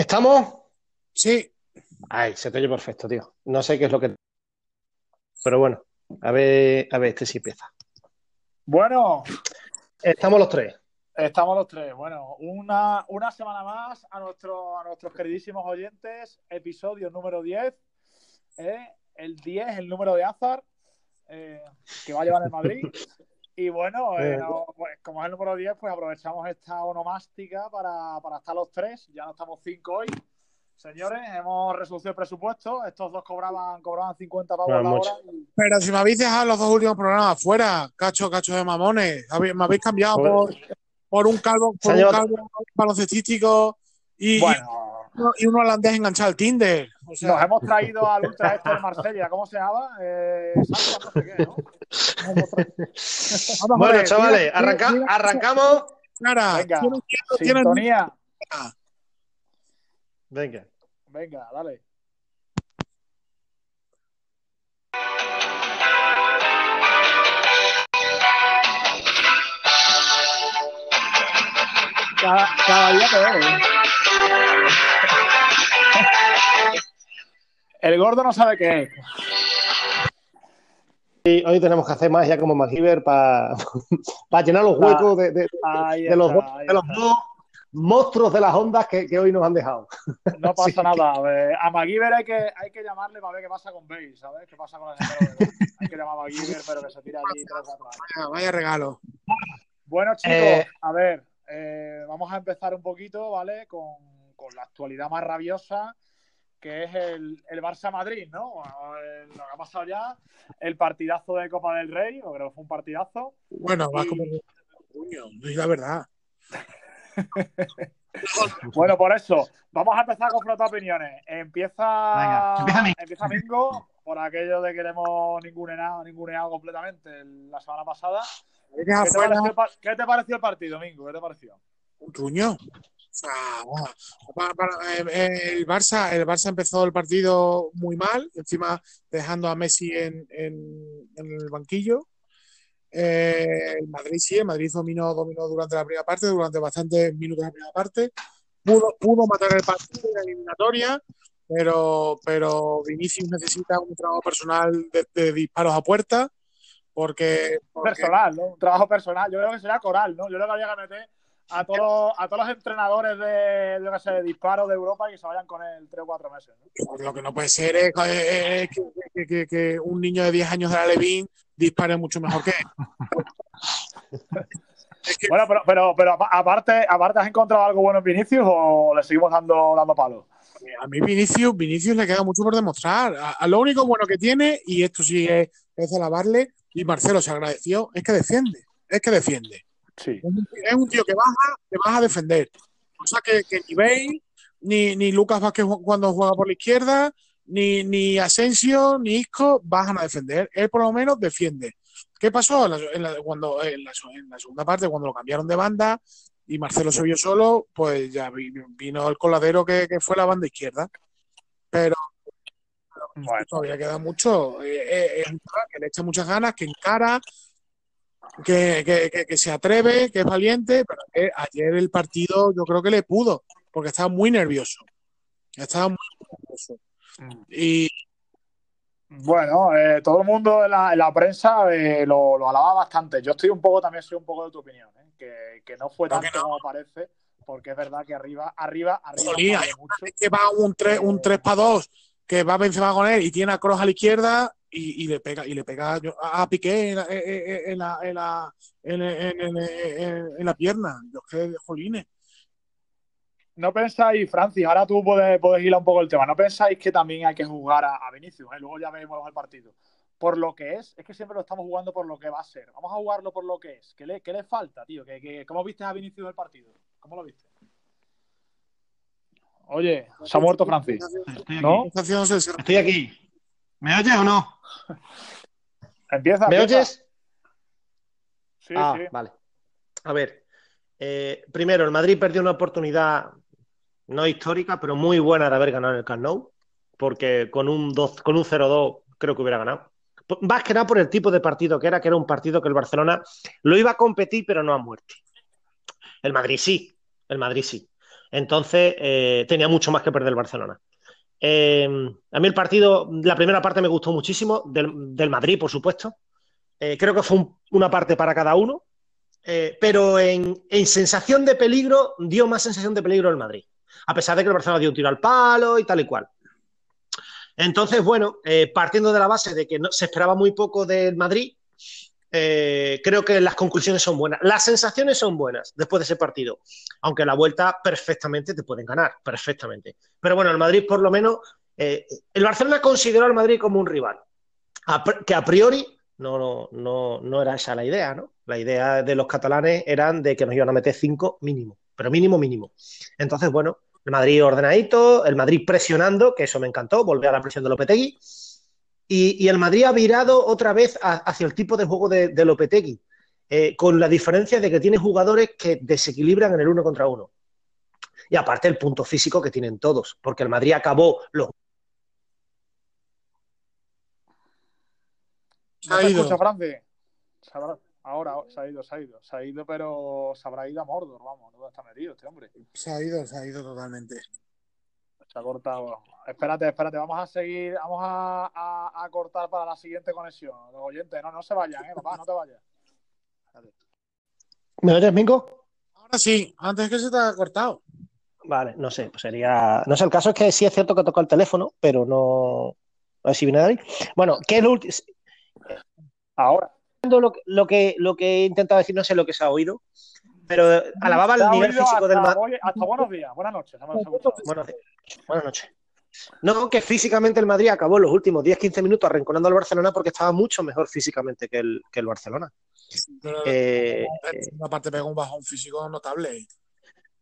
¿Estamos? Sí. Ay, se te oye perfecto, tío. No sé qué es lo que. Pero bueno, a ver, a ver, este sí empieza. Bueno, Estamos los tres. estamos los tres. Bueno, una, una semana más a, nuestro, a nuestros queridísimos oyentes. Episodio número 10. ¿eh? El 10, el número de Azar, eh, que va a llevar el Madrid. Y bueno, eh, no, pues, como es el número 10, pues aprovechamos esta onomástica para, para estar los tres. Ya no estamos cinco hoy. Señores, hemos reducido el presupuesto. Estos dos cobraban, cobraban 50 pavos No, la mucho. hora. y- Pero si me habéis dejado los dos últimos programas fuera, cacho, cacho de mamones. Habéis- Me habéis cambiado por, por un calvo, por Señor. un calvo baloncestístico y, y Bueno, uno- y uno holandés enganchado al Tinder. O sea, Nos hemos traído al ultra este de Marsella, ¿cómo se llama? Eh, Santos, no sé qué, ¿no? Bueno, chavales, mira, arranca- mira, arrancamos. Clara, Venga, tienen- sintonía. Venga. Venga, dale. Cada, cada día peor. ¿eh? El gordo no sabe qué es. Y hoy tenemos que hacer más ya como MacGyver para llenar los Ah, huecos de, de- los, está, de los dos monstruos de las ondas que, que hoy nos han dejado. No pasa Sí. nada. A, ver, a MacGyver hay que, hay que llamarle para ver qué pasa con Bale, ¿sabes? ¿Qué pasa con el? Hay que llamar a MacGyver, pero que se tira allí tres años. Vaya, vaya regalo. Bueno, chicos, Eh, a ver, eh, vamos a empezar un poquito, ¿vale? Con, con la actualidad más rabiosa, que es el, el Barça-Madrid, ¿no? Lo que ha pasado ya, el partidazo de Copa del Rey, yo creo que fue un partidazo. Bueno, vas Y- como coño, es la verdad. Bueno, por eso, vamos a empezar con flota opiniones. Empieza, Venga, empieza Mingo. por aquello de que le hemos ninguneado, ninguneado completamente la semana pasada. Eres ¿Qué te, afuera, pareció el, par- qué te pareció el partido, Mingo? ¿Qué te pareció? un truño. Para- eh, eh, el Barça, el Barça empezó el partido muy mal, encima dejando a Messi en, en- el banquillo. Eh, el Madrid sí, Madrid dominó, dominó durante la primera parte, durante bastantes minutos de la primera parte. Pudo, pudo matar el partido en la eliminatoria, pero, pero Vinicius necesita un trabajo personal de, disparos a puerta, porque, porque personal, ¿no? Un trabajo personal. Yo creo que será coral, ¿no? Yo creo que había que meter a todos, a todos los entrenadores de, yo qué sé, de disparo de Europa y que se vayan con él tres o cuatro meses. ¿no? Lo que no puede ser es, eh, eh, que, que- que- que un niño de 10 años de la Levin dispare mucho mejor que él. Es que Bueno, pero, pero, pero apa- aparte, aparte, ¿has encontrado algo bueno en Vinicius o le seguimos dando, dando palos? a mí Vinicius, Vinicius le queda mucho por demostrar. A, a lo único bueno que tiene, y esto sí es, es de alabarle, y Marcelo se agradeció, es que defiende. Es que defiende. Sí. Es un, tío que baja, que baja a defender. Cosa que, que ni Bale, ni, ni Lucas Vázquez cuando juega por la izquierda, ni, ni Asensio, ni Isco bajan a defender. Él por lo menos defiende. ¿Qué pasó en la, en la- cuando, en la, en la segunda parte, cuando lo cambiaron de banda y Marcelo se vio solo? Pues ya vi- vino el coladero que, que fue la banda izquierda. Pero Bueno, todavía queda mucho. Eh, eh, que le echa muchas ganas, que encara, que, que- que- se atreve, que es valiente, pero que ayer el partido yo creo que le pudo, porque estaba muy nervioso. Estaba muy nervioso. Y bueno eh, todo el mundo en la, en la prensa eh, lo, lo alaba bastante. Yo estoy un poco, también soy un poco de tu opinión, ¿eh? que, que no fue tanto no. como parece, porque es verdad que arriba, arriba, arriba hay mucho. que va un 3, un 3 para 2, que va Benzema con él y tiene a Kroos a la izquierda y, y le pega, y le pega a Piqué en la, pierna. Yo que, jolines. ¿No pensáis, Francis, ahora tú puedes, puedes un poco el tema, ¿no pensáis que también hay que jugar a, a Vinicius? eh? Luego ya veremos el partido. Por lo que es, es que siempre lo estamos jugando por lo que va a ser. Vamos a jugarlo por lo que es. ¿Qué le, qué le falta, tío? ¿Qué, qué- cómo viste a Vinicius el partido? ¿Cómo lo viste? Oye, se ha muerto Francis. Estoy aquí. ¿No? Estoy aquí. ¿Me oyes o no? Empieza. ¿Me empieza. oyes? Sí, ah, sí. vale. A ver, eh, primero, el Madrid perdió una oportunidad no histórica, pero muy buena de haber ganado en el Camp Nou, porque con un, dos- con un 0-2 creo que hubiera ganado. Más que nada por el tipo de partido que era, que era un partido que el Barcelona lo iba a competir, pero no a muerte. El Madrid sí, el Madrid sí. Entonces, eh, tenía mucho más que perder el Barcelona. Eh, a mí el partido, la primera parte me gustó muchísimo, del, del Madrid, por supuesto. Eh, creo que fue un, una parte para cada uno, pero en, en, sensación de peligro dio más sensación de peligro el Madrid, a pesar de que el Barcelona dio un tiro al palo y tal y cual. Entonces, bueno, partiendo de la base de que no, se esperaba muy poco del Madrid, eh, creo que las conclusiones son buenas. Las sensaciones son buenas después de ese partido, aunque la vuelta perfectamente te pueden ganar, perfectamente. Pero bueno, el Madrid por lo menos, eh, el Barcelona consideró al Madrid como un rival, que a priori no, no, no, no, era esa la idea, ¿no? La idea de los catalanes eran de que nos iban a meter cinco mínimo, pero mínimo, mínimo. Entonces, bueno, el Madrid ordenadito, el Madrid presionando, que eso me encantó, volver a la presión de Lopetegui. Y, y el Madrid ha virado otra vez a, hacia el tipo de juego de, de Lopetegui, eh, con la diferencia de que tiene jugadores que desequilibran en el uno contra uno. Y aparte el punto físico que tienen todos, porque el Madrid acabó los Se ha ido. Escucha, Franci? Ahora se ha ido, se ha ido. Se ha ido, pero se habrá ido a Mordor, vamos. ¿Dónde está metido este hombre? Se ha ido, se ha ido totalmente. Se ha cortado. Espérate, espérate. Vamos a seguir, vamos a, a, a cortar para la siguiente conexión. Los oyentes, no, no se vayan, ¿eh? Papá, no te vayas. Espérate. ¿Me oyes, Mingo? Ahora sí, antes que se te ha cortado. Vale, no sé, pues sería. No sé, el caso es que sí es cierto que tocó el teléfono, pero no. A ver si viene David. Bueno, ¿qué es lo último? Ahora. Lo, lo, que, lo que he intentado decir, no sé lo que se ha oído, pero alababa el nivel físico hasta, del Madrid. Hasta buenos días, buenas noches. Buenas, buenas noches. No, que físicamente el Madrid acabó los últimos 10-15 minutos arrinconando al Barcelona porque estaba mucho mejor físicamente que el, que el Barcelona. Pero, eh, aparte pegó un bajón físico notable.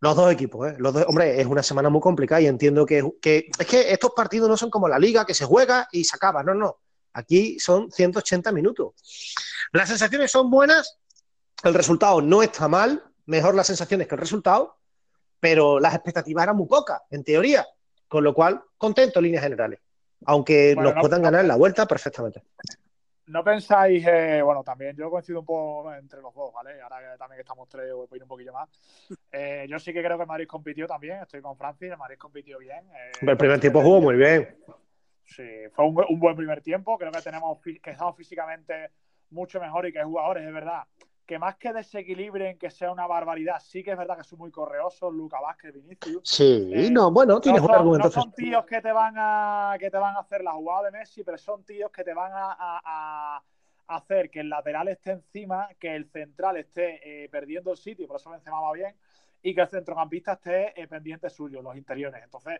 Los dos equipos, ¿eh? Los dos, hombre, es una semana muy complicada y entiendo que, que, es que estos partidos no son como la liga, que se juega y se acaba. No, no. Aquí son 180 minutos. Las sensaciones son buenas, el resultado no está mal, mejor las sensaciones que el resultado, pero las expectativas eran muy pocas, en teoría. Con lo cual, contento en líneas generales. Aunque bueno, nos no, puedan ganar en la vuelta perfectamente. No pensáis, eh, bueno, también yo coincido un poco entre los dos, ¿vale? Ahora que también estamos tres, voy a ir un poquillo más. Eh, yo sí que creo que Madrid compitió también, estoy con Francis, Madrid compitió bien. Eh, el primer tiempo jugó muy bien. Sí, fue un, un, buen primer tiempo, creo que tenemos que estamos físicamente mucho mejor y que jugadores, es verdad, que más que desequilibren, que sea una barbaridad, sí que es verdad que son muy correosos, Luca Vázquez, Vinicius. Sí, eh, no, bueno, tienes no un argumento. No son tíos que te van a que te van a hacer la jugada de Messi, pero son tíos que te van a, a, a hacer que el lateral esté encima, que el central esté eh, perdiendo el sitio, por eso Benzema va bien, y que el centrocampista esté eh, pendiente suyo, los interiores. Entonces,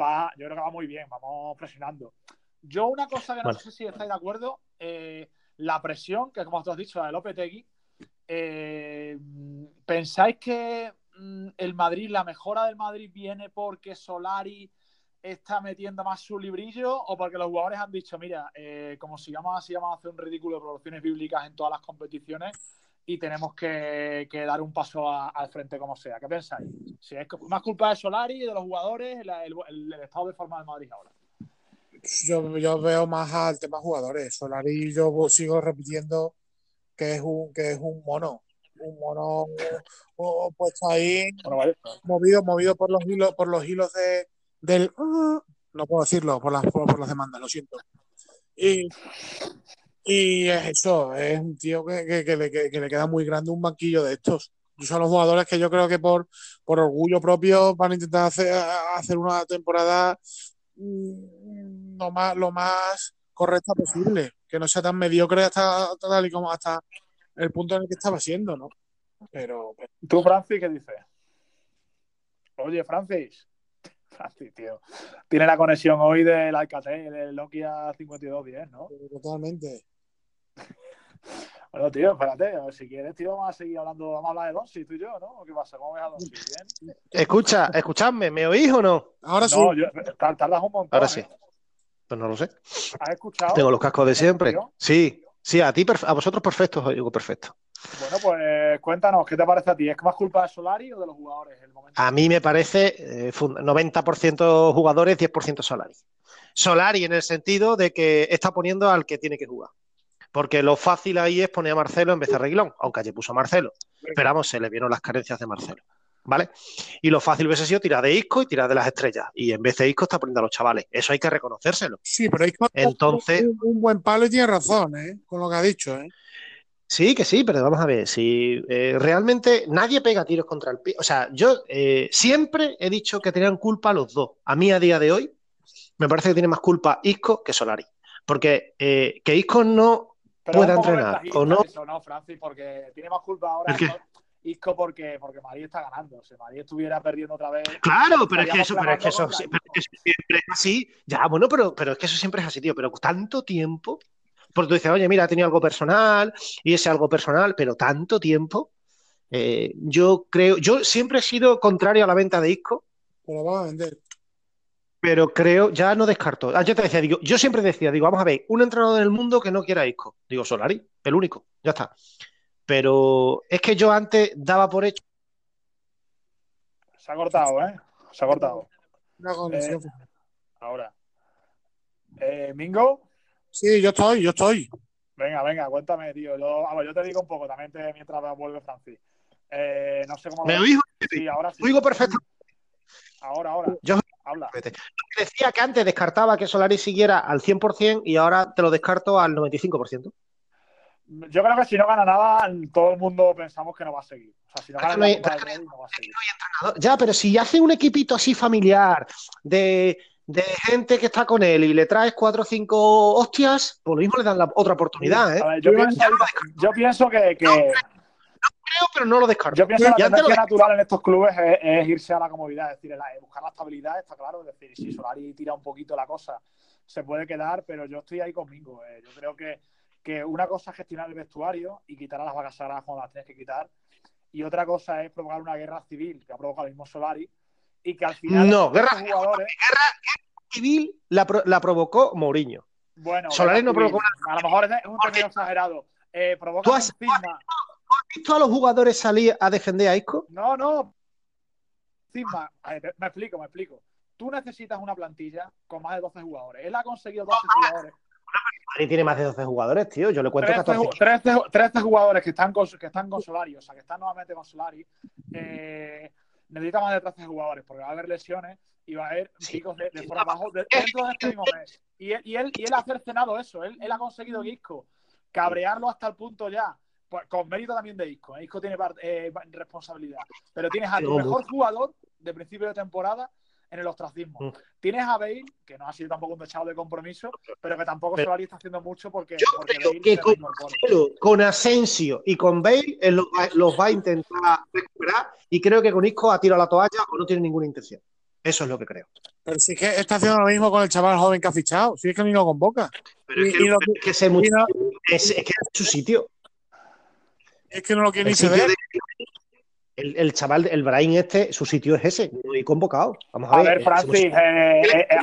va, yo creo que va muy bien, vamos presionando. Yo una cosa que no bueno. sé si estáis de acuerdo, la presión, que como tú has dicho, la de Lopetegui, eh, ¿pensáis que mm, el Madrid, la mejora del Madrid viene porque Solari está metiendo más su librillo o porque los jugadores han dicho, mira, eh, como sigamos así, vamos a hacer un ridículo de proporciones bíblicas en todas las competiciones y tenemos que, dar un paso al frente como sea? ¿Qué pensáis? Si es más culpa de Solari, de los jugadores, el, estado de forma del Madrid ahora. Yo, veo más al tema jugadores. Solari yo sigo repitiendo que es un, que es un mono. Un mono oh, puesto ahí, bueno, vale. movido, movido por los hilos, por los hilos de, del uh, no puedo decirlo, por las, por, por las demandas, lo siento. Y, y es eso, es un tío que, que, que, le, que, le, queda muy grande un banquillo de estos. Son los jugadores que yo creo que por, por orgullo propio van a intentar hacer, hacer una temporada lo más, lo más correcta posible, que no sea tan mediocre hasta tal y como hasta el punto en el que estaba siendo, ¿no? Pero, pero... ¿Tú, Francis, qué dices? Oye, Francis. Francis, tío. Tiene la conexión hoy del Alcatel, del Nokia 5210, ¿no? Totalmente. Bueno, tío, espérate, a ver, si quieres, tío, vamos a seguir hablando, vamos a hablar de Donsi, tú y yo, ¿no? ¿Qué pasa? ¿Cómo ves a Donsi? ¿Bien? Escucha, escuchadme, ¿me oís o no? Ahora no, sí. Yo, tardas un montón. Ahora sí. ¿eh? Pues no lo sé. ¿Has escuchado? Tengo los cascos de siempre. Sí, sí, a ti, a vosotros perfecto, os digo perfecto. Bueno, pues cuéntanos, ¿qué te parece a ti? ¿Es más culpa de Solari o de los jugadores? El momento a mí me parece eh, 90% jugadores, 10% Solari. Solari en el sentido de que está poniendo al que tiene que jugar. Porque lo fácil ahí es poner a Marcelo en vez de Reguilón, aunque allí puso a Marcelo. Pero vamos, se le vieron las carencias de Marcelo. ¿Vale? Y lo fácil hubiese sido tirar de Isco y tirar de las estrellas. Y en vez de Isco está poniendo a los chavales. Eso hay que reconocérselo. Sí, pero Isco Entonces- un, un buen palo y tiene razón, ¿eh? Con lo que ha dicho, ¿eh? Sí, que sí, pero vamos a ver, si eh, realmente nadie pega tiros contra el pie. O sea, yo eh, siempre he dicho que tenían culpa los dos. A mí a día de hoy me parece que tiene más culpa Isco que Solari. Porque eh, que Isco no Pero pueda entrenar o no. Eso, ¿no, Francis? Porque tiene más culpa ahora. Isco porque, porque Madrid está ganando. Si Madrid estuviera perdiendo otra vez. Claro, pero es que eso, pero es que eso, pero es que eso siempre es así. Ya, bueno, pero, pero es que eso siempre es así, tío. Pero tanto tiempo. Porque tú dices, oye, mira, ha tenido algo personal y ese algo personal, pero tanto tiempo. eh, yo creo, yo siempre he sido contrario a la venta de Isco, Pero va a vender. pero creo, ya no descarto. Ah, yo te decía, digo, yo siempre decía, digo, vamos a ver, un entrenador del mundo que no quiera Isco. Digo, Solari, el único, ya está. Pero es que yo antes daba por hecho. Se ha cortado, ¿eh? Se ha cortado. Una conexión. Ahora. Eh, Mingo. Sí, yo estoy, yo estoy. Venga, venga, cuéntame, tío. Yo, a ver, yo te digo un poco también te- mientras vuelve Francis. Eh, no sé cómo. ¿Me lo- oigo? Sí, ahora sí. Oigo perfecto. Ahora, ahora. Yo- Habla. Decía que antes descartaba que Solari siguiera al 100% y ahora te lo descarto al 95%. Yo creo que si no gana nada, todo el mundo pensamos que no va a seguir. O sea, si no gana no hay- Rey, no va a seguir. Ya, pero si hace un equipito así familiar de, de gente que está con él y le traes cuatro o cinco hostias, pues lo mismo le dan la otra oportunidad, ¿eh? Ver, yo, pienso, yo pienso que, que- Creo, pero no lo descarto. yo pienso que la tendencia natural en estos clubes es, es irse a la comodidad, es decir, buscar la estabilidad, está claro. Es decir, si Solari tira un poquito la cosa, se puede quedar, pero yo estoy ahí conmigo. eh. Yo creo que, que una cosa es gestionar el vestuario y quitar a las vacas sagradas cuando las tienes que quitar, y otra cosa es provocar una guerra civil que ha provocado el mismo Solari y que al final No, guerra- jugadores civil la, pro- la provocó Mourinho. Bueno, Solari no provocó civil. A lo mejor es un término exagerado. Eh, provoca Tú has- un cisma. ¿Has visto a los jugadores salir a defender a Isco? No, no. Cisma. Me explico, me explico. Tú necesitas una plantilla con más de 12 jugadores. Él ha conseguido 12 jugadores. Madrid tiene más de 12 jugadores, tío. Yo le cuento 13, 14. ju- 13 13 jugadores que están, con, que están con Solari, o sea, que están nuevamente con Solari. Eh, necesita más de 13 jugadores porque va a haber lesiones y va a haber Sí. chicos de, de fuera abajo de- dentro de este mismo mes. Y él, y él, y él ha cercenado eso. Él, él ha conseguido que Isco cabrearlo hasta el punto ya. pues, con mérito también de Isco. ¿eh? Isco tiene eh, responsabilidad. Pero tienes a tu mejor jugador de principio de temporada en el ostracismo. Mm. Tienes a Bale, que no ha sido tampoco un dechado de compromiso, pero que tampoco Pero- Solari está haciendo mucho porque, Yo porque creo Bale que se con, reincorpora. Marcelo, con Asensio y con Bale él los, va, los va a intentar recuperar y creo que con Isco ha tirado la toalla o no tiene ninguna intención. Eso es lo que creo. Pero si es que está haciendo lo mismo con el chaval joven que ha fichado. Si es que ni lo convoca. Pero es Y- que, y lo es que y no- es, es que es su sitio. Es que no lo quiere ni ceder. de- el, el chaval, el Brain este, su sitio es ese, no he convocado. Vamos a, A ver. ver, Francis, eh, eh, eh,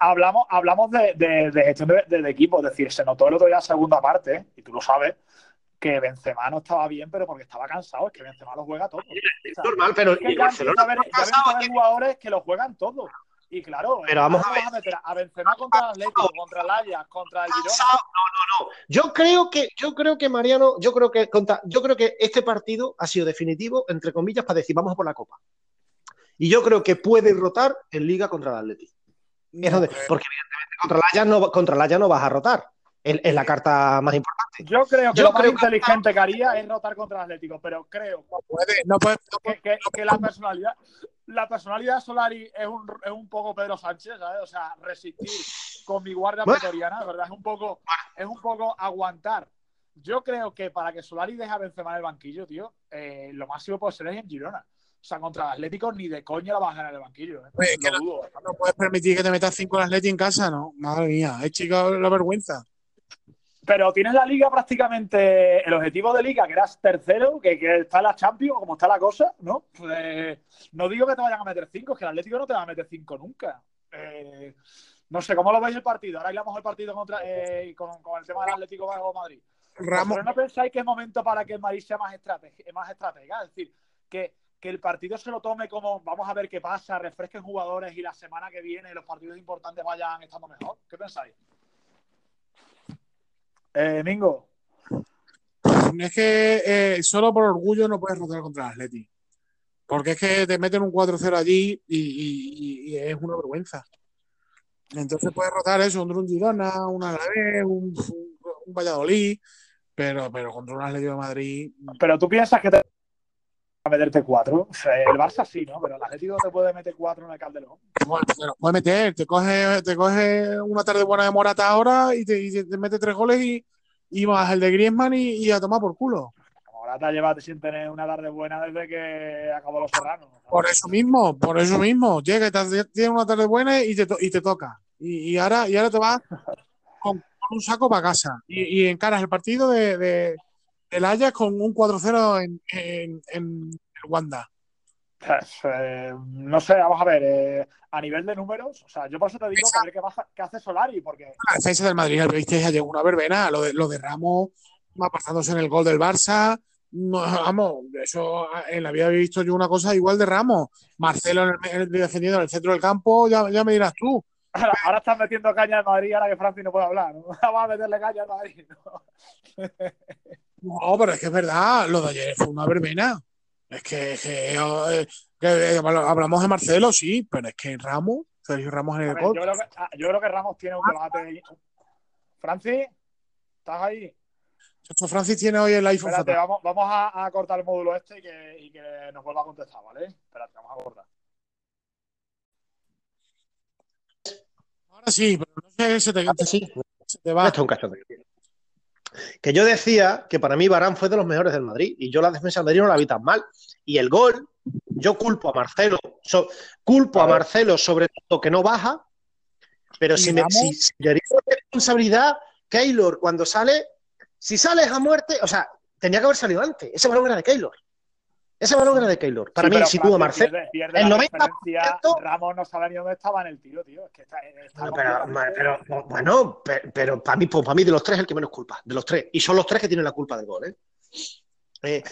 hablamos, hablamos de, de- de gestión de, de- de equipo, es decir, se notó el otro día segunda parte, y tú lo sabes, que Benzema no estaba bien, pero porque estaba cansado, es que Benzema lo juega todo. Es normal, pero es que ya Barcelona ya a jugadores que lo juegan todo. Y claro, Pero vamos ¿cómo a ver. vas meter a Benzema contra el Atlético, contra el Ajax, contra el Girona. No, no, no. Yo creo que, yo creo que Mariano, yo creo que contra- yo creo que este partido ha sido definitivo, entre comillas, para decir vamos a por la copa. Y yo creo que puede rotar en Liga contra el Atlético. Es donde- porque evidentemente contra el Ajax no, contra el Ajax no vas a rotar. Es, la carta más importante. Yo creo que Yo lo más creo que- inteligente que haría es rotar contra el Atlético, pero creo No puede, no puede, no puede. que, que- que la personalidad la personalidad de Solari es un, es un poco Pedro Sánchez, ¿sabes? O sea, resistir con mi guardia pretoriana, ¿verdad? Es un poco es un poco aguantar. Yo creo que para que Solari deje a Benzema en el banquillo, tío, eh, lo máximo puede ser es en Girona. O sea, contra el Atlético ni de coña la vas a ganar en el banquillo. ¿eh? Dudo. ¿eh? No puedes permitir que te metas cinco en Atleti en casa, ¿no? Madre mía, es chica la vergüenza. Pero tienes la liga prácticamente, el objetivo de liga, que eras tercero, que, que está la Champions, como está la cosa, ¿no? Pues, no digo que te vayan a meter cinco, es que el Atlético no te va a meter cinco nunca. Eh, no sé, ¿cómo lo veis el partido? Ahora hablamos el partido contra, eh, con, con el tema del Atlético de Madrid. Ramos, ¿Vosotros no pensáis que es momento para que el Madrid sea más, estrateg- más estratega? Es decir, que, que el partido se lo tome como vamos a ver qué pasa, refresquen jugadores y la semana que viene los partidos importantes vayan estando mejor. ¿Qué pensáis? Eh, Mingo. es que eh, solo por orgullo no puedes rotar contra el Atleti. Porque es que te meten un 4-0 allí y, y- y es una vergüenza. Entonces puedes rotar eso contra un Girona, un Alavés, un, un- un Valladolid, pero, pero contra un Atlético de Madrid. Pero tú piensas que te a meterte cuatro. El Barça sí, ¿no? Pero el Atlético te puede meter cuatro en el Calderón. Bueno, te los puede meter, te coge, te coge una tarde buena de Morata ahora y te, y te mete tres goles y, y más el de Griezmann y, y a tomar por culo. Ahora te llevas sin tener una tarde buena desde que acabó los serranos. Por eso mismo, por eso mismo. Llega, tienes una tarde buena y te, y te toca. Y, y ahora, y ahora te vas con, con un saco para casa. Y, y encaras el partido de, de, del Ajax con un 4-0 en, en, en el Wanda. Eh, no sé, vamos a ver. eh, a nivel de números, o sea, yo por eso te digo que a ver qué, hace Solari, porque La defensa del Madrid, viste, ayer una verbena. Lo de, lo de Ramos apartándose en el gol del Barça. No, vamos, eso en la vida había visto yo una cosa igual de Ramos. Marcelo en el- en el- defendiendo en el centro del campo, ya, ya me dirás tú. ahora, ahora están metiendo caña en Madrid ahora que Francis no puede hablar. ¿no? Vamos a meterle caña a Madrid. ¿no? No, pero es que es verdad, lo de ayer fue una verbena. Es que, que, eh, que, eh, hablamos de Marcelo, sí, pero es que Ramos, Sergio Ramos en el ver, gol. yo, creo que, ah, yo creo que Ramos tiene un debate. Francis, ¿estás ahí? Chacho Francis tiene hoy el iPhone Espérate, vamos, vamos a, a cortar el módulo este y que, y que nos vuelva a contestar, ¿vale? Espérate, vamos a cortar. Ahora sí, pero no sé, se te, se te va. esto es un cachondeo. Que yo decía que para mí Barán fue de los mejores del Madrid y yo la defensa del Madrid no la vi tan mal. Y el gol, yo culpo a Marcelo, so- culpo a. Marcelo sobre todo que no baja, pero ¿Y si, me, si, si le digo responsabilidad, Keylor cuando sale, si sales a muerte, o sea, tenía que haber salido antes. Ese balón era de Keylor. Ese balón era de Keylor. Para Sí, mí, si tuvo a Marcelo. Pierde, pierde el la 90% referencia, Ramos no sabe ni dónde estaba en el tiro, tío. Es que está, está Pero, pero, bueno, pe- pero, para mí, pues, para mí de los tres es el que menos culpa, de los tres. Y son los tres que tienen la culpa del gol, ¿eh? Eh,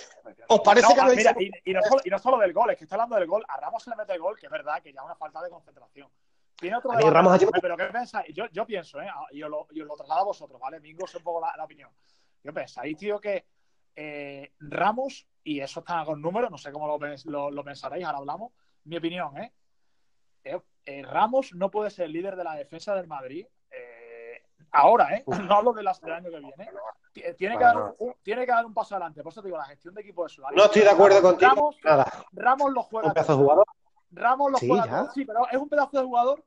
¿Os parece No, que ah, lo mira, y, y no solo, y no solo del gol, es que está hablando del gol. A Ramos se le mete el gol, que es verdad que ya es una falta de concentración. Tiene otro debate, Ramos llevado- pero ¿qué pensáis? Yo, yo pienso, ¿eh? Y os lo, y os lo traslado a vosotros, ¿vale? Mingo, es un poco la, la opinión. Yo pensáis, tío, que eh, Ramos, y eso está con números, no sé cómo lo, lo- lo pensaréis, ahora hablamos. Mi opinión, ¿eh? Eh, eh, Ramos no puede ser líder de la defensa del Madrid. eh, ahora, ¿eh? No hablo de del año que viene. Tiene que, dar un, un- tiene que dar un paso adelante. Por eso te digo, la gestión de equipo de Solari. No estoy de acuerdo contigo. Ramos, Nada, Ramos lo juega un pedazo de jugador. Ramos lo Sí, juega todo. Sí, pero es un pedazo de jugador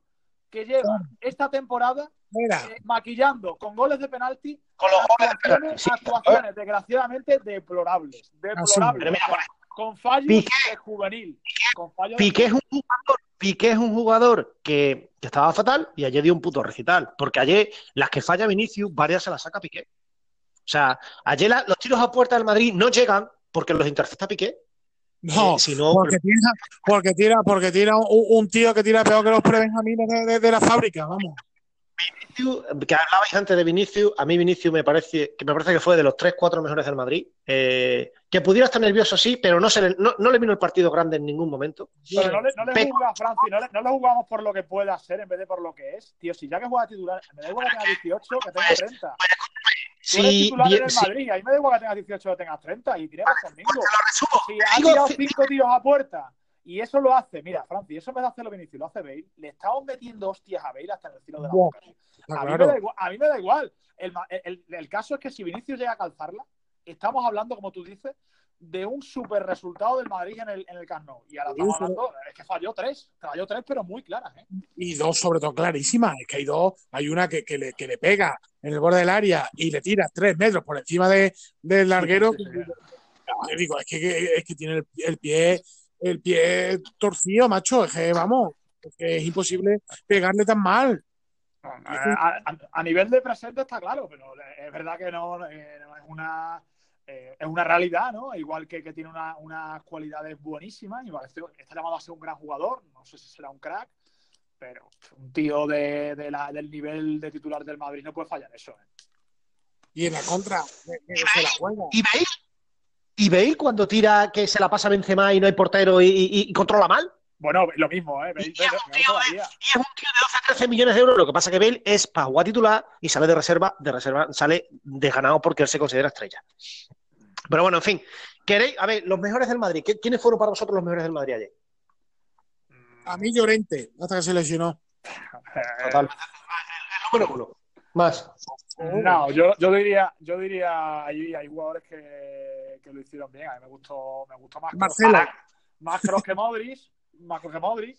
que lleva esta temporada Mira, eh, maquillando con goles de penalti Con los goles de actuaciones, penalti, sí. actuaciones desgraciadamente deplorables. Deplorables. Mira, con fallos Piqué. de juvenil. Con fallos Piqué de es un jugador, Piqué es un jugador que, que estaba fatal y ayer dio un puto recital. Porque ayer las que falla Vinicius, varias se las saca Piqué. O sea, ayer la- los tiros a puerta del Madrid no llegan porque los intercepta Piqué. No, Eh, si no, porque tira, porque tira, porque tira un, un tío que tira peor que los prebenjamines de, de, de la fábrica, vamos. Vinicius, que hablabais antes de Vinicius, a mí Vinicius me parece que me parece que fue de los tres, cuatro mejores del Madrid. Eh, que pudiera estar nervioso, sí, pero no, se le, no, no le vino el partido grande en ningún momento. Pero no le, no le Pe- juzga a Francis, no le, no le jugamos por lo que pueda ser en vez de por lo que es. Tío, si ya que juega titular, me da igual que tenga 18 que tenga 30. Tú eres Sí, titular bien, en el sí, Madrid, a mí me da igual que tengas 18 que tengas 30 y tiene razón Mingo. Ha tirado cinco tiros a puerta y eso lo hace, mira, Francis, eso vez de hacerlo Vinicius, lo hace Bale, le estamos metiendo hostias a Bale hasta el cielo de la boca. A mí, me da igual, a mí me da igual. El, el- el caso es que si Vinicius llega a calzarla, estamos hablando, como tú dices, de un super resultado del Madrid en el, en el Camp Nou. Y ahora estamos hablando, es que falló tres, falló tres, pero muy claras. ¿eh? Y dos, sobre todo, clarísimas. Es que hay dos. Hay una que, que le, que le pega en el borde del área y le tira tres metros por encima de, del larguero. Sí, sí, sí. Digo, es que, es que tiene el, el pie el pie torcido, macho. Es que, vamos, es que es imposible pegarle tan mal. A, a- a nivel de presente está claro, pero es verdad que no, eh, no es una eh, es una realidad, ¿no? Igual que, que tiene una- unas cualidades buenísimas y parece- está llamado a ser un gran jugador, no sé si será un crack, pero un tío de, de la- del nivel de titular del Madrid no puede fallar eso. ¿eh? Y en la contra, se la juega. ¿Y Bale cuando tira que se la pasa Benzema y no hay portero y, y- y controla mal? Bueno, lo mismo, ¿eh? Bale- Bale- Bale todavía. Y es un tío de 12 a 13 millones de euros. Lo que pasa que Bale es para jugar titular y sale de reserva, de reserva, sale desganado porque él se considera estrella. Pero bueno, en fin, ¿Queréis? A ver, los mejores del Madrid. ¿Qué- ¿Quiénes fueron para vosotros los mejores del Madrid ayer? A mí Llorente, hasta que se lesionó. Total. El número uno. Más. No, yo, yo diría, yo diría, hay, hay jugadores que, que lo hicieron bien. A mí me gustó, me gustó más. Marcelo. Más Cross que Modric, más Kroos que Modric.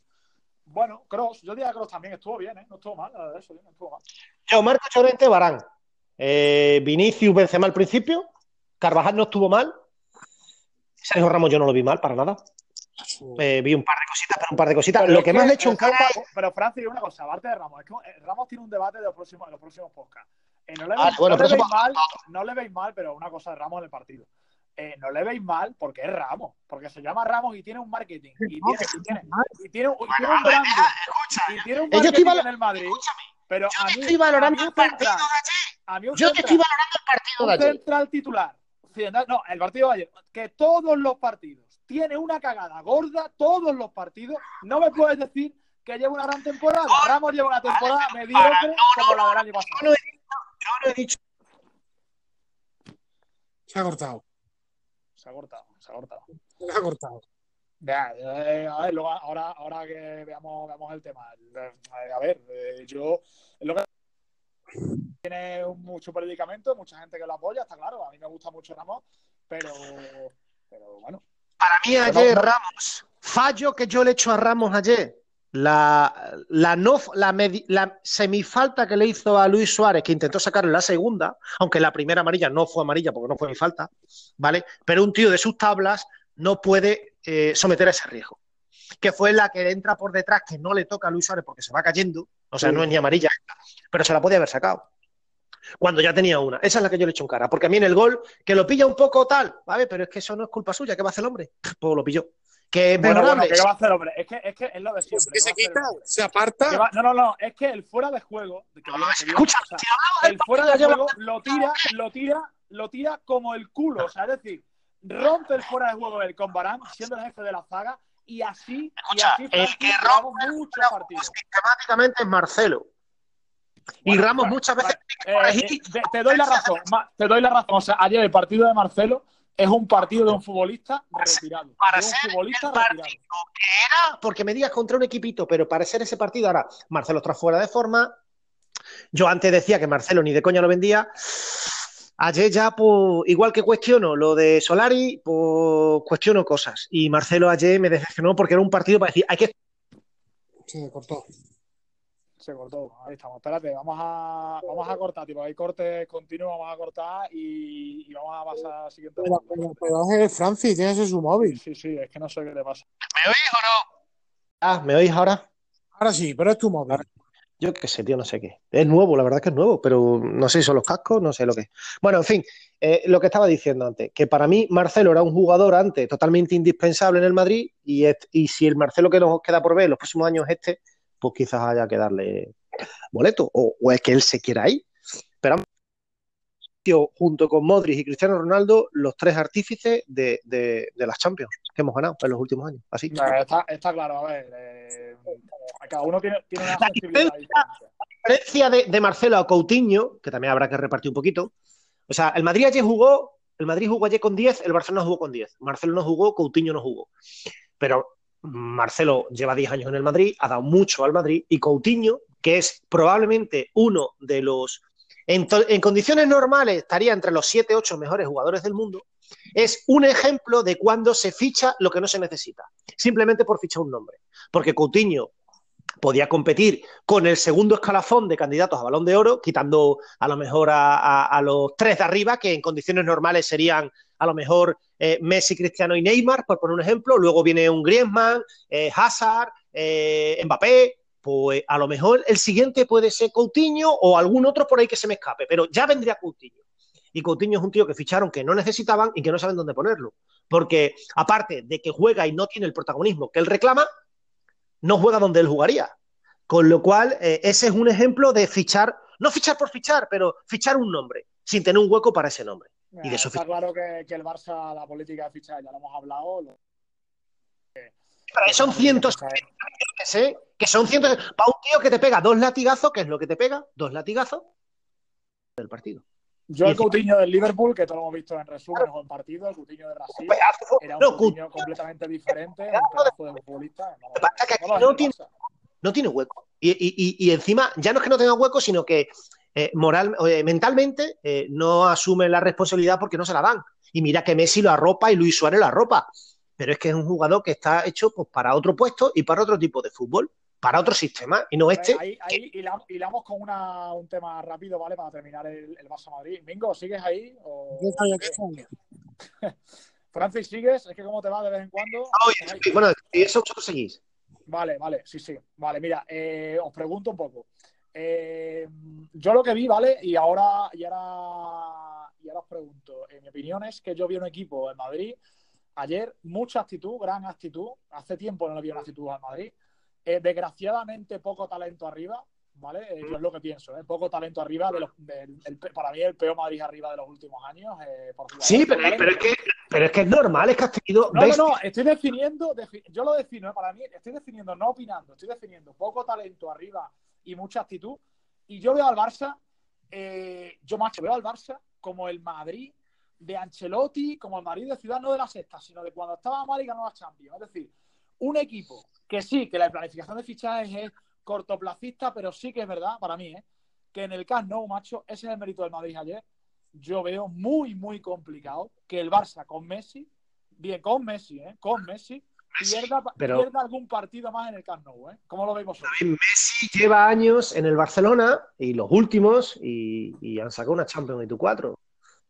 Bueno, Cross, yo diría que Cross también estuvo bien, ¿eh? No estuvo mal, eso, no estuvo mal. Yo, Marco Llorente, Barán. Eh, Vinicius, Benzema al principio. Carvajal no estuvo mal. Sergio Ramos yo no lo vi mal, para nada. Eh, vi un par de cositas, pero un par de cositas. Pero lo es que más le he hecho un cara Pero Francis, una cosa, aparte de Ramos, es que eh, Ramos tiene un debate de los próximos, de los próximos podcasts. Eh, no le Ah, veis, bueno, no pero le eso veis mal, no le veis mal, pero una cosa de Ramos en el partido. Eh, no le veis mal porque es Ramos, porque se llama Ramos y tiene un marketing. Y No, tiene, que y sí, tiene, mal. y tiene, un- y tiene un branding. Y tiene un yo estoy marketing en el Madrid. Pero a mí, estoy valorando a mí el partido de ayer. a mí un Yo te estoy valorando el partido un de ayer. central titular. No, el partido de ayer. Que todos los partidos tiene una cagada gorda, todos los partidos. No me puedes decir que lleva una gran temporada. Ramos lleva una temporada mediocre como la del año Yo pasado. No he dicho, Se ha cortado. Se ha cortado, se ha cortado. Se ha cortado. Ya, eh, a ver, luego, ahora, ahora que veamos, veamos el tema. Eh, a ver, eh, yo. Lo que tiene mucho predicamento, mucha gente que lo apoya, está claro. A mí me gusta mucho Ramos, pero. Pero bueno. Para mí ayer Ramos, fallo que yo le echo a Ramos ayer, la, la, no, la, medi- la semifalta que le hizo a Luis Suárez, que intentó sacar en la segunda, aunque la primera amarilla no fue amarilla porque no fue mi falta, ¿vale? Pero un tío de sus tablas no puede eh, someter a ese riesgo. Que fue la que entra por detrás, que no le toca a Luis Suárez porque se va cayendo, o sea, no es ni amarilla, pero se la podía haber sacado. Cuando ya tenía una. Esa es la que yo le echo en cara. Porque a mí en el gol, que lo pilla un poco tal, ¿vale? Pero es que eso no es culpa suya. ¿Qué va a hacer el hombre? Pues lo pilló. Que es Bueno, bueno. ¿qué va a hacer, hombre? Es que es, que es lo de siempre. que ¿qué se quita, se aparta. Que va- No, no, no, es que el fuera de juego. que que viene- Escucha, o sea, si del el fuera de juego lo tira, lo tira, lo tira como el culo. O sea, es decir, rompe el fuera de juego él con Barán, siendo el jefe de la zaga, y así, Escucha, y así el que rompe el muchos partidos. sistemáticamente es Marcelo. Y Bueno, Ramos bueno, muchas veces. Eh, eh, te, te doy la razón, te doy la razón. O sea, ayer el partido de Marcelo es un partido de un futbolista retirado. Para de un ser futbolista el retirado. partido que era, porque me digas contra un equipito, pero para ser ese partido ahora, Marcelo está fuera de forma. Yo antes decía que Marcelo ni de coña lo vendía. Ayer ya, pues, igual que cuestiono lo de Solari, pues cuestiono cosas. Y Marcelo ayer me decepcionó porque era un partido para decir, hay que Se cortó. Se cortó, ahí estamos. Espérate, vamos a, vamos a cortar, tipo, hay cortes continuos, vamos a cortar y, y vamos a pasar al siguiente. Pero, pero, pero es Francis, tienes en su móvil. Sí, sí, es que no sé qué le pasa. ¿Me oís o no? Ah, ¿me oís ahora? Ahora sí, pero es tu móvil. Yo qué sé, tío, no sé qué. Es nuevo, la verdad que es nuevo, pero no sé si son los cascos, no sé lo que es. Bueno, en fin, eh, lo que estaba diciendo antes, que para mí Marcelo era un jugador antes totalmente indispensable en el Madrid y, es- y si el Marcelo que nos queda por ver en los próximos años es este, pues quizás haya que darle boleto o, o es que él se quiera ir. Pero junto con Modric y Cristiano Ronaldo los tres artífices de, de- de las Champions que hemos ganado en los últimos años. Así. Está, está claro, a ver. eh, cada uno tiene, tiene una La diferencia- diferente. diferencia de, de Marcelo a Coutinho, que también habrá que repartir un poquito. O sea, el Madrid ayer jugó, el Madrid jugó ayer con 10, el Barcelona jugó con 10. Marcelo no jugó, Coutinho no jugó. Pero Marcelo lleva 10 años en el Madrid, ha dado mucho al Madrid, y Coutinho, que es probablemente uno de los. En, condiciones normales estaría entre los 7, 8 mejores jugadores del mundo. Es un ejemplo de cuando se ficha lo que no se necesita, simplemente por fichar un nombre. Porque Coutinho podía competir con el segundo escalafón de candidatos a balón de oro, quitando a lo mejor a, a- a los tres de arriba, que en condiciones normales serían a lo mejor eh, Messi, Cristiano y Neymar, por poner un ejemplo. Luego viene un Griezmann, eh, Hazard, eh, Mbappé. Pues a lo mejor el siguiente puede ser Coutinho o algún otro por ahí que se me escape, pero ya vendría Coutinho. Y Coutinho es un tío que ficharon que no necesitaban y que no saben dónde ponerlo. Porque aparte de que juega y no tiene el protagonismo que él reclama, no juega donde él jugaría. Con lo cual, ese es un ejemplo de fichar, no fichar por fichar, pero fichar un nombre, sin tener un hueco para ese nombre. Y de eso está claro que, que el Barça, la política de fichaje, ya lo hemos hablado. lo- Pero son cientos que sé, que son cientos. Para un tío que te pega dos latigazos, ¿qué es lo que te pega? Dos latigazos del partido. Yo el Coutinho del Liverpool, que todos lo hemos visto en resúmenes o en partidos, el Coutinho de Brasil, era un no, Coutinho completamente diferente, un pedazo de futbolista. No, no no tiene- no tiene hueco. Y, y- y- y encima, ya no es que no tenga hueco, sino que eh, moral, eh, mentalmente eh, no asume la responsabilidad porque no se la dan. Y mira que Messi lo arropa y Luis Suárez lo arropa. Pero es que es un jugador que está hecho pues, para otro puesto y para otro tipo de fútbol, para otro sistema, y no este. Ahí, ahí hila- hilamos con una- un tema rápido, ¿vale? Para terminar el, el Barça Madrid. Mingo, ¿sigues ahí? O... Aquí estoy, aquí estoy. Francis, ¿sigues? Es que como te va de vez en cuando. Sí, bueno, y eso vosotros seguís. Vale, vale, sí, sí. Vale, mira, eh, os pregunto un poco. Eh, yo lo que vi, ¿vale? Y ahora, y ahora, y ahora os pregunto. En mi opinión es que yo vi un equipo en Madrid ayer, mucha actitud, gran actitud. Hace tiempo no le vi una actitud al Madrid. Eh, desgraciadamente, poco talento arriba, ¿vale? Eh, yo es lo que pienso, ¿eh? Poco talento arriba. De los, el- para mí, el peor Madrid arriba de los últimos años. eh, por Sí, pero, es que, pero es que es normal, es que has tenido. No, no, estoy definiendo, defi- yo lo defino, para mí, estoy definiendo, no opinando, estoy definiendo poco talento arriba y mucha actitud. Y yo veo al Barça, eh, yo macho, veo al Barça como el Madrid de Ancelotti, como el Madrid de Ciudad, no de la sexta, sino de cuando estaba mal y ganó la Champions. Es decir, un equipo que sí, que la planificación de fichajes es cortoplacista, pero sí que es verdad, para mí, ¿eh? que en el Camp Nou, macho, ese es el mérito del Madrid ayer. Yo veo muy, muy complicado que el Barça con Messi, bien, con Messi, ¿eh? con Messi, pierda, pero- pierda algún partido más en el Camp Nou. ¿eh? ¿Cómo lo veis vosotros? Messi lleva años en el Barcelona y los últimos y, y han sacado una Champions y tu cuatro.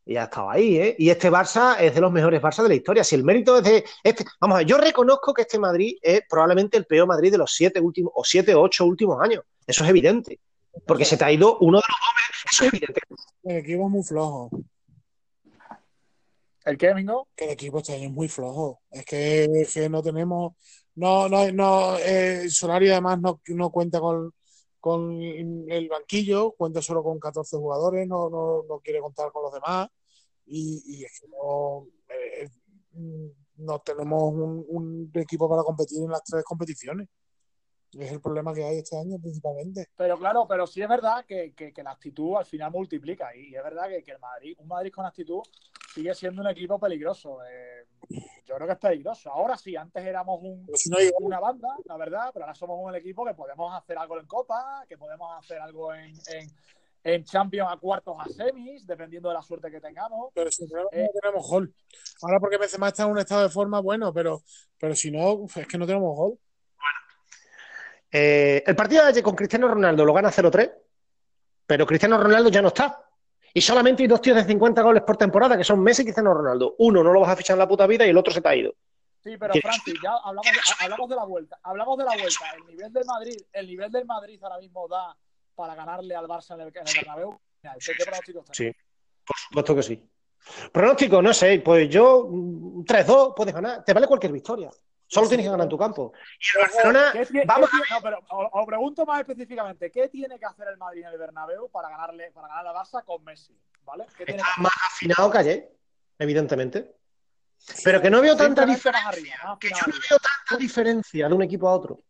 Y ha estado ahí, ¿eh? Y este Barça es de los mejores Barça de la historia. Si el mérito es de este. Vamos a ver, yo reconozco que este Madrid es probablemente el peor Madrid de los siete últimos, o siete o ocho últimos años. Eso es evidente. Porque se te ha ido uno de los hombres. Eso es evidente. El equipo es muy flojo. ¿El qué, Mingo? Que el equipo este año es muy flojo. Es que, es que no tenemos. No, no, no. eh, Solari además no, no cuenta con, con el banquillo, cuenta solo con 14 jugadores, no, no, no quiere contar con los demás. Y, y es que no, eh, no tenemos un, un equipo para competir en las tres competiciones. Es el problema que hay este año principalmente. Pero claro, pero sí es verdad que, que- que la actitud al final multiplica. Y es verdad que, que el Madrid, un Madrid con actitud sigue siendo un equipo peligroso. Eh, yo creo que es peligroso. Ahora sí, antes éramos un, hay una banda, la verdad, pero ahora somos un equipo que podemos hacer algo en Copa, que podemos hacer algo en, en, en Champions a cuartos a semis, dependiendo de la suerte que tengamos. Pero si no, Eh. no tenemos gol. Ahora porque Benzema está en un estado de forma bueno, pero, pero si no, es que no tenemos gol. Eh, el partido de ayer con Cristiano Ronaldo lo gana 0-3, pero Cristiano Ronaldo ya no está. Y solamente hay dos tíos de 50 goles por temporada, que son Messi y Cristiano Ronaldo. Uno no lo vas a fichar en la puta vida y el otro se te ha ido. Sí, pero ¿Quieres Francis, ya hablamos de, hablamos de la vuelta. Hablamos de la vuelta. El nivel del Madrid, el nivel del Madrid ahora mismo da para ganarle al Barça en el, en el Bernabéu. Mira, ¿qué pronósticos tenéis? Sí. Por supuesto que sí. Pronóstico, no sé, pues yo mm, 3-2 puedes ganar, te vale cualquier victoria. Solo tienes que ganar en tu campo. Y el Barcelona, ¿Qué tie- vamos no, pero os, os pregunto más específicamente, ¿qué tiene que hacer el Madrid en el Bernabéu para ganarle, para ganar al Barça con Messi? ¿Vale? ¿Qué tiene que está más afinado que ayer, evidentemente. Pero que no veo tanta diferencia. arriba, que yo no veo tanta diferencia de un equipo a otro.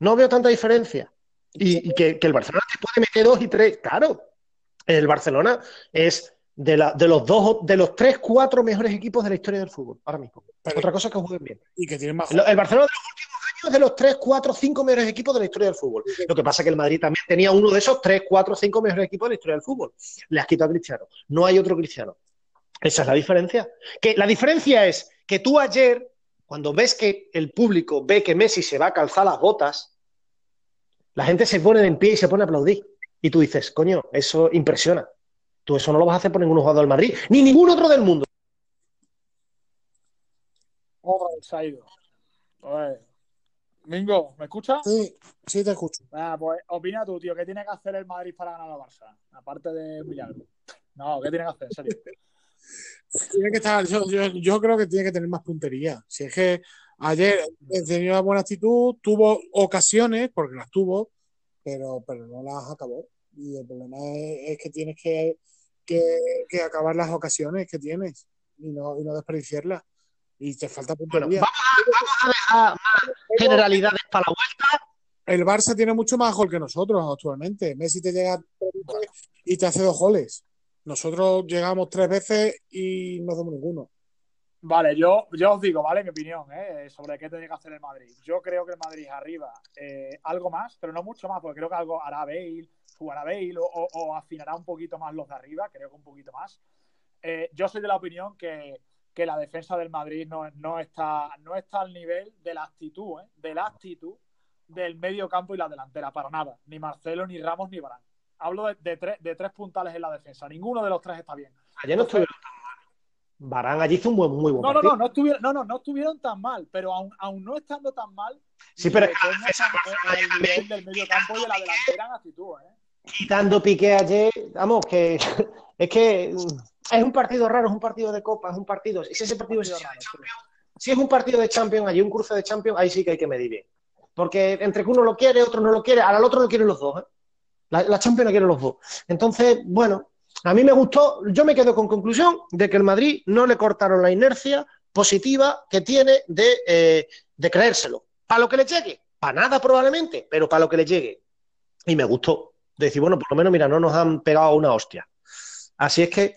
No veo tanta diferencia. Y, y que, que el Barcelona te puede meter dos y tres. Claro, el Barcelona es de, la- de los dos, de los tres, cuatro mejores equipos de la historia del fútbol, ahora mismo. Pero- Otra cosa es que jueguen bien. Y que tienen más El, el Barcelona de los últimos años es de los tres, cuatro, cinco mejores equipos de la historia del fútbol. Lo que pasa es que el Madrid también tenía uno de esos tres, cuatro, cinco mejores equipos de la historia del fútbol. Le has quitado a Cristiano. No hay otro Cristiano. Esa es la diferencia. Que la diferencia es que tú ayer, cuando ves que el público ve que Messi se va a calzar las botas, la gente se pone en pie y se pone a aplaudir. Y tú dices, coño, eso impresiona. Tú eso no lo vas a hacer por ningún jugador del Madrid, ni ningún otro del mundo. Se ha ido. Pues, Mingo, ¿me escuchas? Sí, sí te escucho. Ah, pues opina tú, tío, ¿qué tiene que hacer el Madrid para ganar al Barça? Aparte de milagro. No, ¿qué tiene que hacer? En serio. Tiene que estar, yo, yo, yo creo que tiene que tener más puntería. Si es que ayer tenía una buena actitud, tuvo ocasiones, porque las tuvo, pero, pero no las acabó. Y el problema es, es que tienes que, que, que acabar las ocasiones que tienes y no, y no desperdiciarlas. Y te falta Bueno, puntería. vamos a, vamos a dejar más generalidades para la vuelta. El Barça tiene mucho más gol que nosotros actualmente. Messi te llega y te hace dos goles. Nosotros llegamos tres veces y no hacemos ninguno. Vale, yo, yo os digo, ¿vale? Mi opinión ¿eh? sobre qué tiene que hacer el Madrid. Yo creo que el Madrid arriba eh, algo más, pero no mucho más, porque creo que algo hará Bale, jugará Bale o, o, afinará un poquito más los de arriba, creo que un poquito más. Eh, yo soy de la opinión que, que la defensa del Madrid no, no, está, no está al nivel de la actitud, ¿eh? de la actitud del medio campo y la delantera, para nada. Ni Marcelo, ni Ramos, ni Barán. Hablo de, de, tres, de tres puntales en la defensa. Ninguno de los tres está bien. Ayer no estuvieron Barán allí hizo un buen, muy buen no, partido. No, no, no estuvieron, no, no, no estuvieron tan mal, pero aún, aún no estando tan mal, sí, pero es el nivel del medio campo y de la delantera en actitud, ¿eh? Quitando Piqué ayer, vamos, que es que es un partido raro, es un partido de Copa, es un partido. Si ese partido es, raro, si es un partido de Champions, allí un cruce de Champions, ahí sí que hay que medir bien. Porque entre que uno lo quiere, otro no lo quiere, al otro lo quieren los dos. ¿eh? La, la Champions lo quieren los dos. Entonces, bueno, a mí me gustó, yo me quedo con conclusión de que el Madrid no le cortaron la inercia positiva que tiene de, eh, de creérselo. Para lo que le llegue, para nada probablemente, pero para lo que le llegue. Y me gustó. De decir, bueno, por lo menos, mira, no nos han pegado una hostia. Así es que.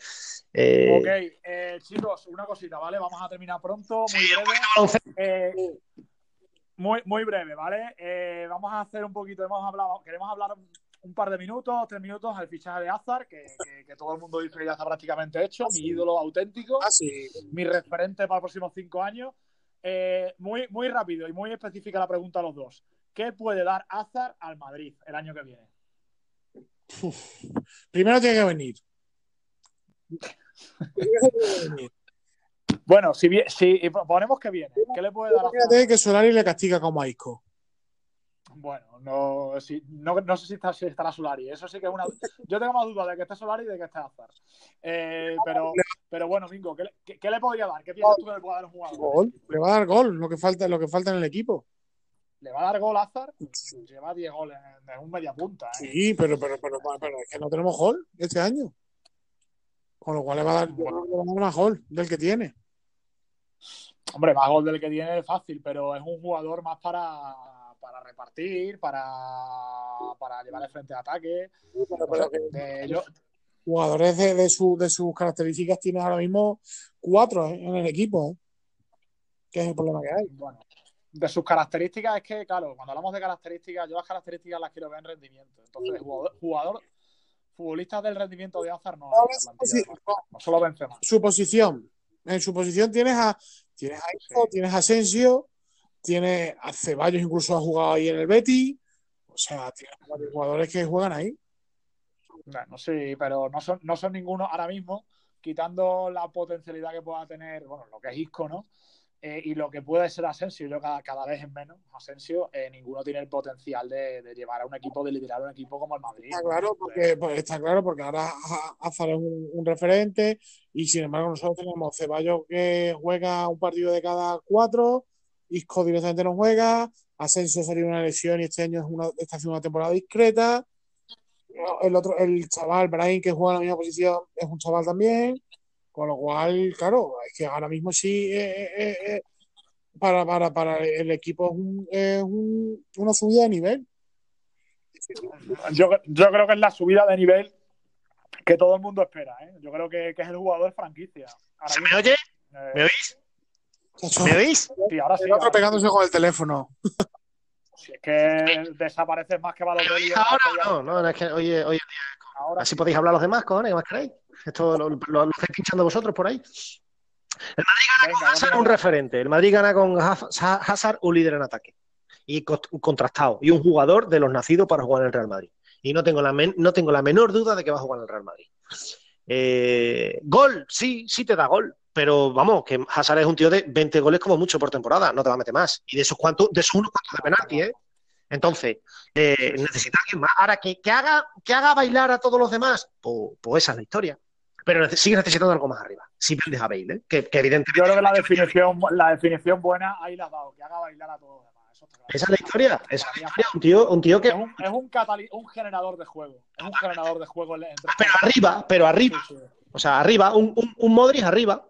Eh... Ok, eh, chicos, una cosita, ¿vale? Vamos a terminar pronto, muy breve. Eh, muy, muy breve, ¿vale? Eh, vamos a hacer un poquito, hemos hablado, queremos hablar un par de minutos, tres minutos al fichaje de Azar, que, que, que, todo el mundo dice que ya está prácticamente hecho, mi ídolo auténtico, ah, sí. mi referente para los próximos cinco años. Eh, muy, muy rápido y muy específica la pregunta a los dos. ¿Qué puede dar Azar al Madrid el año que viene? Uf. Primero tiene que venir. Bueno, si, si, ponemos que viene, ¿qué le puede dar? Fíjate que Solari le castiga como a Isco. Bueno, no, si, no, no, sé si, está, si estará Solari. Eso sí que es una. Yo tengo más dudas de que esté Solari y de que esté Azar. Eh, pero, pero bueno, Mingo, ¿qué, qué, ¿qué, le podría dar? ¿Qué piensas tú que le puede dar un jugador? Gol. Le va a dar gol, lo que falta, lo que falta en el equipo. ¿Le va a dar gol a Azar? Lleva 10 goles en un media punta. ¿eh? Sí, pero, pero, pero, pero, es que no tenemos gol este año. Con lo cual le va a dar, bueno. le va a dar más gol del que tiene. Hombre, más gol del que tiene es fácil, pero es un jugador más para para repartir, para, para llevar el frente de ataque. Pero, pero de, yo... Jugadores de, de, su, de, sus características tienes ahora mismo cuatro ¿eh? en el equipo, ¿eh? que es el problema que hay. Bueno, de sus características es que, claro, cuando hablamos de características, yo las características las quiero ver en rendimiento. Entonces, jugador, jugador futbolistas del rendimiento de Azar no, no, sí, no, no solo Benzema. Su posición. En su posición tienes a tienes a Isco, sí. tienes a Asensio, tiene a Ceballos, incluso ha jugado ahí en el Betty. O sea, tiene varios jugadores que juegan ahí. Bueno, sí, pero no son, no son ninguno ahora mismo, quitando la potencialidad que pueda tener, bueno, lo que es Isco, ¿no? Eh, y lo que puede ser Asensio, yo cada, cada vez es menos Asensio, eh, ninguno tiene el potencial de, de, llevar a un equipo, de liderar un equipo como el Madrid. Está claro, porque, pues, está claro, porque ahora Azar es un, un, referente y sin embargo nosotros tenemos Ceballos que juega un partido de cada cuatro, Isco directamente no juega, Asensio salió una lesión y este año es una, está haciendo una temporada discreta. El otro, el chaval, Brian, que juega en la misma posición, es un chaval también. Con lo cual, claro, es que ahora mismo sí eh, eh, eh, para, para, para, el equipo es, un, es un, una subida de nivel. Yo, yo, creo que es la subida de nivel que todo el mundo espera. ¿eh? Yo creo que, que, es el jugador franquicia. Ahora ¿Se me oye? ¿Me oís? ¿Me oís? Sí, ahora sí. El otro pegándose con el teléfono. Si es que desapareces más que Balotelli. Ahora no, no, es que oye, oye, ahora así sí. podéis hablar los demás, cojones, ¿qué más queréis? Esto lo, lo, lo, estáis pinchando vosotros por ahí. El Madrid gana venga, con Hazard un referente. El Madrid gana con Hazard un líder en ataque. Y contrastado. Y un jugador de los nacidos para jugar en el Real Madrid. Y no tengo la, men no tengo la menor duda de que va a jugar en el Real Madrid. Eh, gol, sí, sí te da gol. Pero vamos, que Hazard es un tío de 20 goles como mucho por temporada. No te va a meter más. Y de esos cuantos, de esos unos cuantos de penalti, ¿eh? Entonces, eh, necesita alguien más. Ahora, que, que, haga, que haga bailar a todos los demás, pues, pues esa es la historia pero sigue necesitando algo más arriba. Si vendes a Bale, ¿eh? que, que, evidentemente. Yo creo que la definición, la definición buena ahí la has dado, que haga bailar a todos. Eso. Esa es la historia. Esa es la historia. Un tío, un tío que. Es un, es un, catali un generador de juego. Es un generador de juego. Entre pero arriba, pero arriba. Sí, sí. O sea, arriba, un, un, un Modric arriba.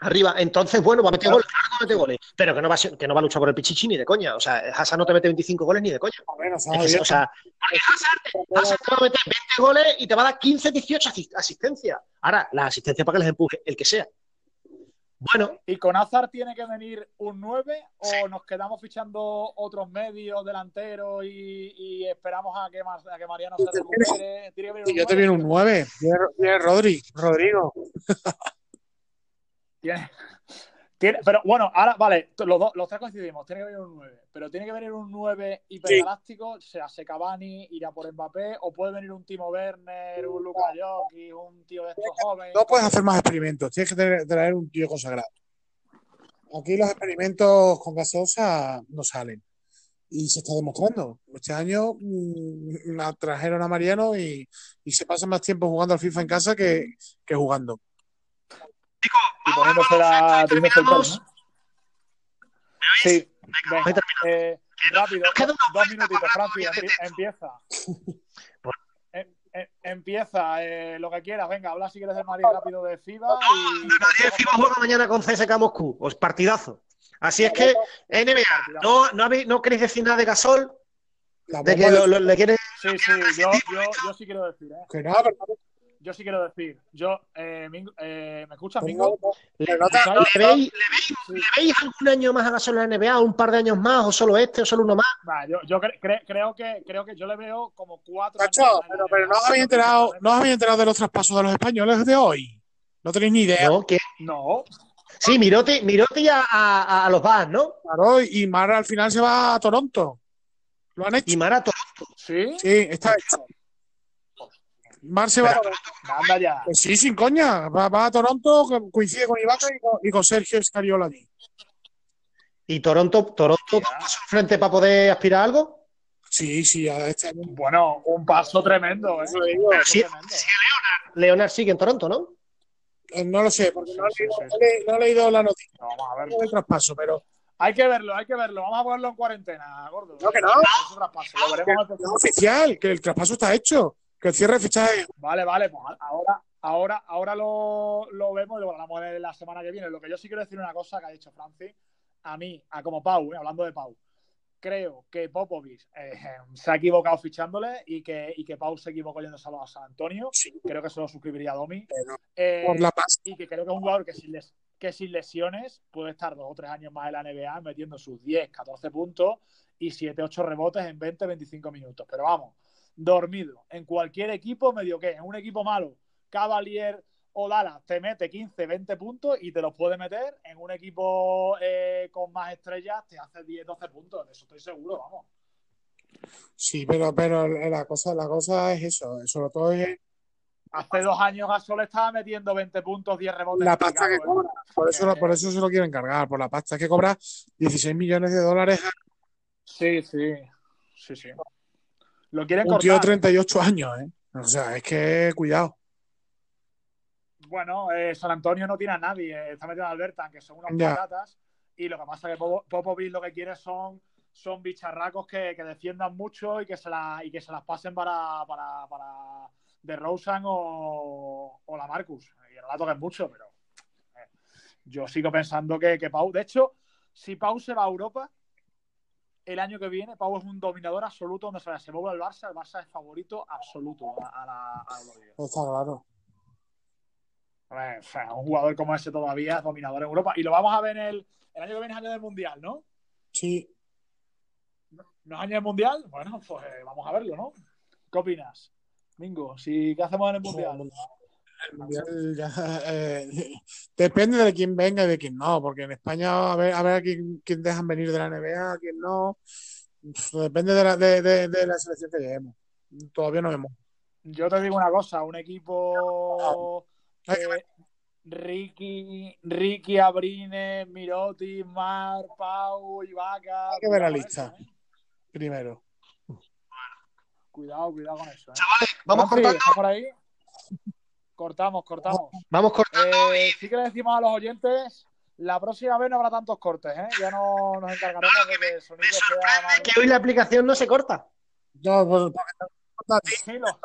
Arriba, entonces, bueno, va a meter goles, claro que pero que no va a, ser- que no va a luchar por el pichichi ni de coña. O sea, Hazard no te mete 25 goles ni de coña. Bueno, Es que, o sea, porque Hazard, Hazard te va a meter 20 goles y te va a dar 15, 18 asis- asistencias. Ahora, la asistencia para que les empuje, el que sea. Bueno, ¿Y con Azar tiene que venir un 9 o nos quedamos fichando otros medios delanteros y, y esperamos a que, Mar- a que Mariano se recupere? ¿Tiene que venir un yo te 9? viene un 9. Viene Rodri, Rodrigo. Tiene- tiene- pero bueno, ahora, vale, los, dos- los tres coincidimos, tiene que venir un 9. Pero tiene que venir un 9 hipergaláctico, sea se Cavani, irá por Mbappé, o puede venir un Timo Werner, un Luka Jokic, un tío de estos jóvenes. No puedes hacer más experimentos, tienes que tener- traer un tío consagrado. Aquí los experimentos con gaseosa no salen. Y se está demostrando. Este año mm, la trajeron a Mariano y, y se pasa más tiempo jugando al FIFA en casa que, que jugando. Y poniéndose la poniéndose el pelo, ¿no? Sí, venga, eh, rápido, dos minutitos, Francis, empieza. Em- em- empieza eh, lo que quieras, venga, habla si quieres del Madrid rápido de FIBA y el Madrid FIBA juega mañana con CSK Moscú, pues partidazo. Así es que, NBA, ¿no, no, habéis- no queréis decir nada de Gasol? La ¿De que lo, lo- le quiere Sí, sí, yo, yo, yo sí quiero decir, ¿eh? que nada, pero- Yo sí quiero decir, yo, eh, Mingo- eh, ¿me escuchas, Mingo? ¿Le, pero no te- ¿Escucháis? le veis, le veis- Sí. le veis algún año más a Gasol en la NBA? ¿Un par de años más? ¿O solo este? ¿O solo uno más? Yo yo cre- cre- creo, que, creo que yo le veo como cuatro Macho, años pero, pero no os habéis enterado, no os habéis enterado de los traspasos de los españoles de hoy. No tenéis ni idea. ¿No? ¿Qué? No, Sí, Mirote ya a, a- a los Bass, ¿no? Claro, y Mara al final se va a Toronto. Lo han hecho. Y Marato. ¿sí? Sí, está hecho. Mar se va a Pero- Toronto. Anda ya. Pues sí, sin coña. Va, va a Toronto, que coincide con Ibaka y con, y con Sergio Escariola allí. ¿Y Toronto, Toronto da un paso al frente para poder aspirar a algo? Sí, sí, a este año. Bueno, un paso tremendo, ¿eh? Digo. Sí, tremendo. sí, Leonard sigue en Toronto, ¿no? Eh, No lo sé, porque no, he leído, sí, sí. no he- no he leído la noticia Vamos a verlo. del traspaso, pero Hay que verlo, hay que verlo. Vamos a ponerlo en cuarentena, gordo. No, que no. Es un traspaso, lo que veremos no el es oficial, que el traspaso está hecho, que el cierre de fichaje. Vale, vale, pues ahora, ahora, ahora lo, lo vemos y lo hablamos en la semana que viene. Lo que yo sí quiero decir una cosa que ha dicho Francis, a mí, a como Pau, eh, hablando de Pau, creo que Popovich eh, se ha equivocado fichándole y que, y que Pau se equivocó yéndoselo a San Antonio. Sí, Creo que se lo suscribiría a Domi. Eh, por la pasta. y que creo que es un jugador que sin, les- que sin lesiones puede estar dos o tres años más en la NBA metiendo sus 10, 14 puntos y 7, 8 rebotes en 20, 25 minutos. Pero vamos, dormido. En cualquier equipo, medio que, en un equipo malo, Cavalier o Dallas te mete 15, 20 puntos y te los puede meter. En un equipo eh, con más estrellas te hace 10, 12 puntos. De eso estoy seguro, vamos. Sí, pero, pero la cosa, la cosa es eso, sobre todo es Hace dos años Gasol estaba metiendo 20 puntos, 10 rebotes. la pasta que ¿eh? cobra. Por eso, por eso se lo quieren cargar, por la pasta que cobra 16 millones de dólares Sí, sí. Sí, sí. Lo quieren un tío de cortar. 38 años, ¿eh? O sea, es que cuidado. Bueno, eh, San Antonio no tiene a nadie. Está metiendo a Alberta, que son unas Ya. patatas. Y lo que pasa es que Popo- Popovich lo que quiere son, son bicharracos que, que defiendan mucho y que se, la, y que se las pasen para, para, para de Rosen o, o la Marcus. Y no la toquen mucho, pero eh, yo sigo pensando que, que Pau. De hecho, si Pau se va a Europa, el año que viene, Pau es un dominador absoluto donde se, mueve el Barça. El Barça es favorito absoluto a, a la, a la Euroliga. Está claro. O sea, un jugador como ese todavía es dominador en Europa. Y lo vamos a ver en el, el año que viene es año del Mundial, ¿no? Sí, ¿No es año del Mundial? Bueno, pues eh, vamos a verlo, ¿no? ¿Qué opinas? Mingo, si, ¿qué hacemos en el Mundial? El Mundial ya, eh, depende de quién venga y de quién no, porque en España a ver a, ver a quién, quién dejan venir de la NBA, a quién no. Depende de la, de, de- de la selección que lleguemos. Todavía no vemos. Yo te digo una cosa, un equipo Ay, eh, Ricky, Ricky, Abrines, Miroti, Mar, Pau, Ibaka. Hay que ver la lista. eso, ¿eh? Primero. Cuidado, cuidado con eso. ¿eh? Vamos Francis, cortando. ¿estás por ahí? Cortamos, cortamos. Vamos cortando. Eh, sí que le decimos a los oyentes, la próxima vez no habrá tantos cortes, ¿eh? Ya no nos encargaremos de que el sonido sea más Que hoy la aplicación no se corta. No, pues, corta a ti. tranquilo.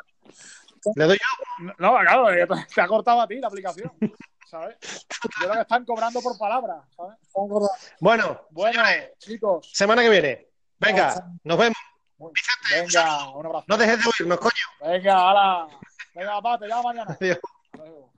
Le doy yo. No, claro, eh, te ha cortado a ti la aplicación. ¿sabes? Yo creo que están cobrando por palabras, ¿sabes? Bueno, Bueno, chicos, semana que viene. Venga, nos vemos. venga, un abrazo. No dejes de oírnos, coño. Venga, hala. Venga, papá, te llamo mañana. Adiós.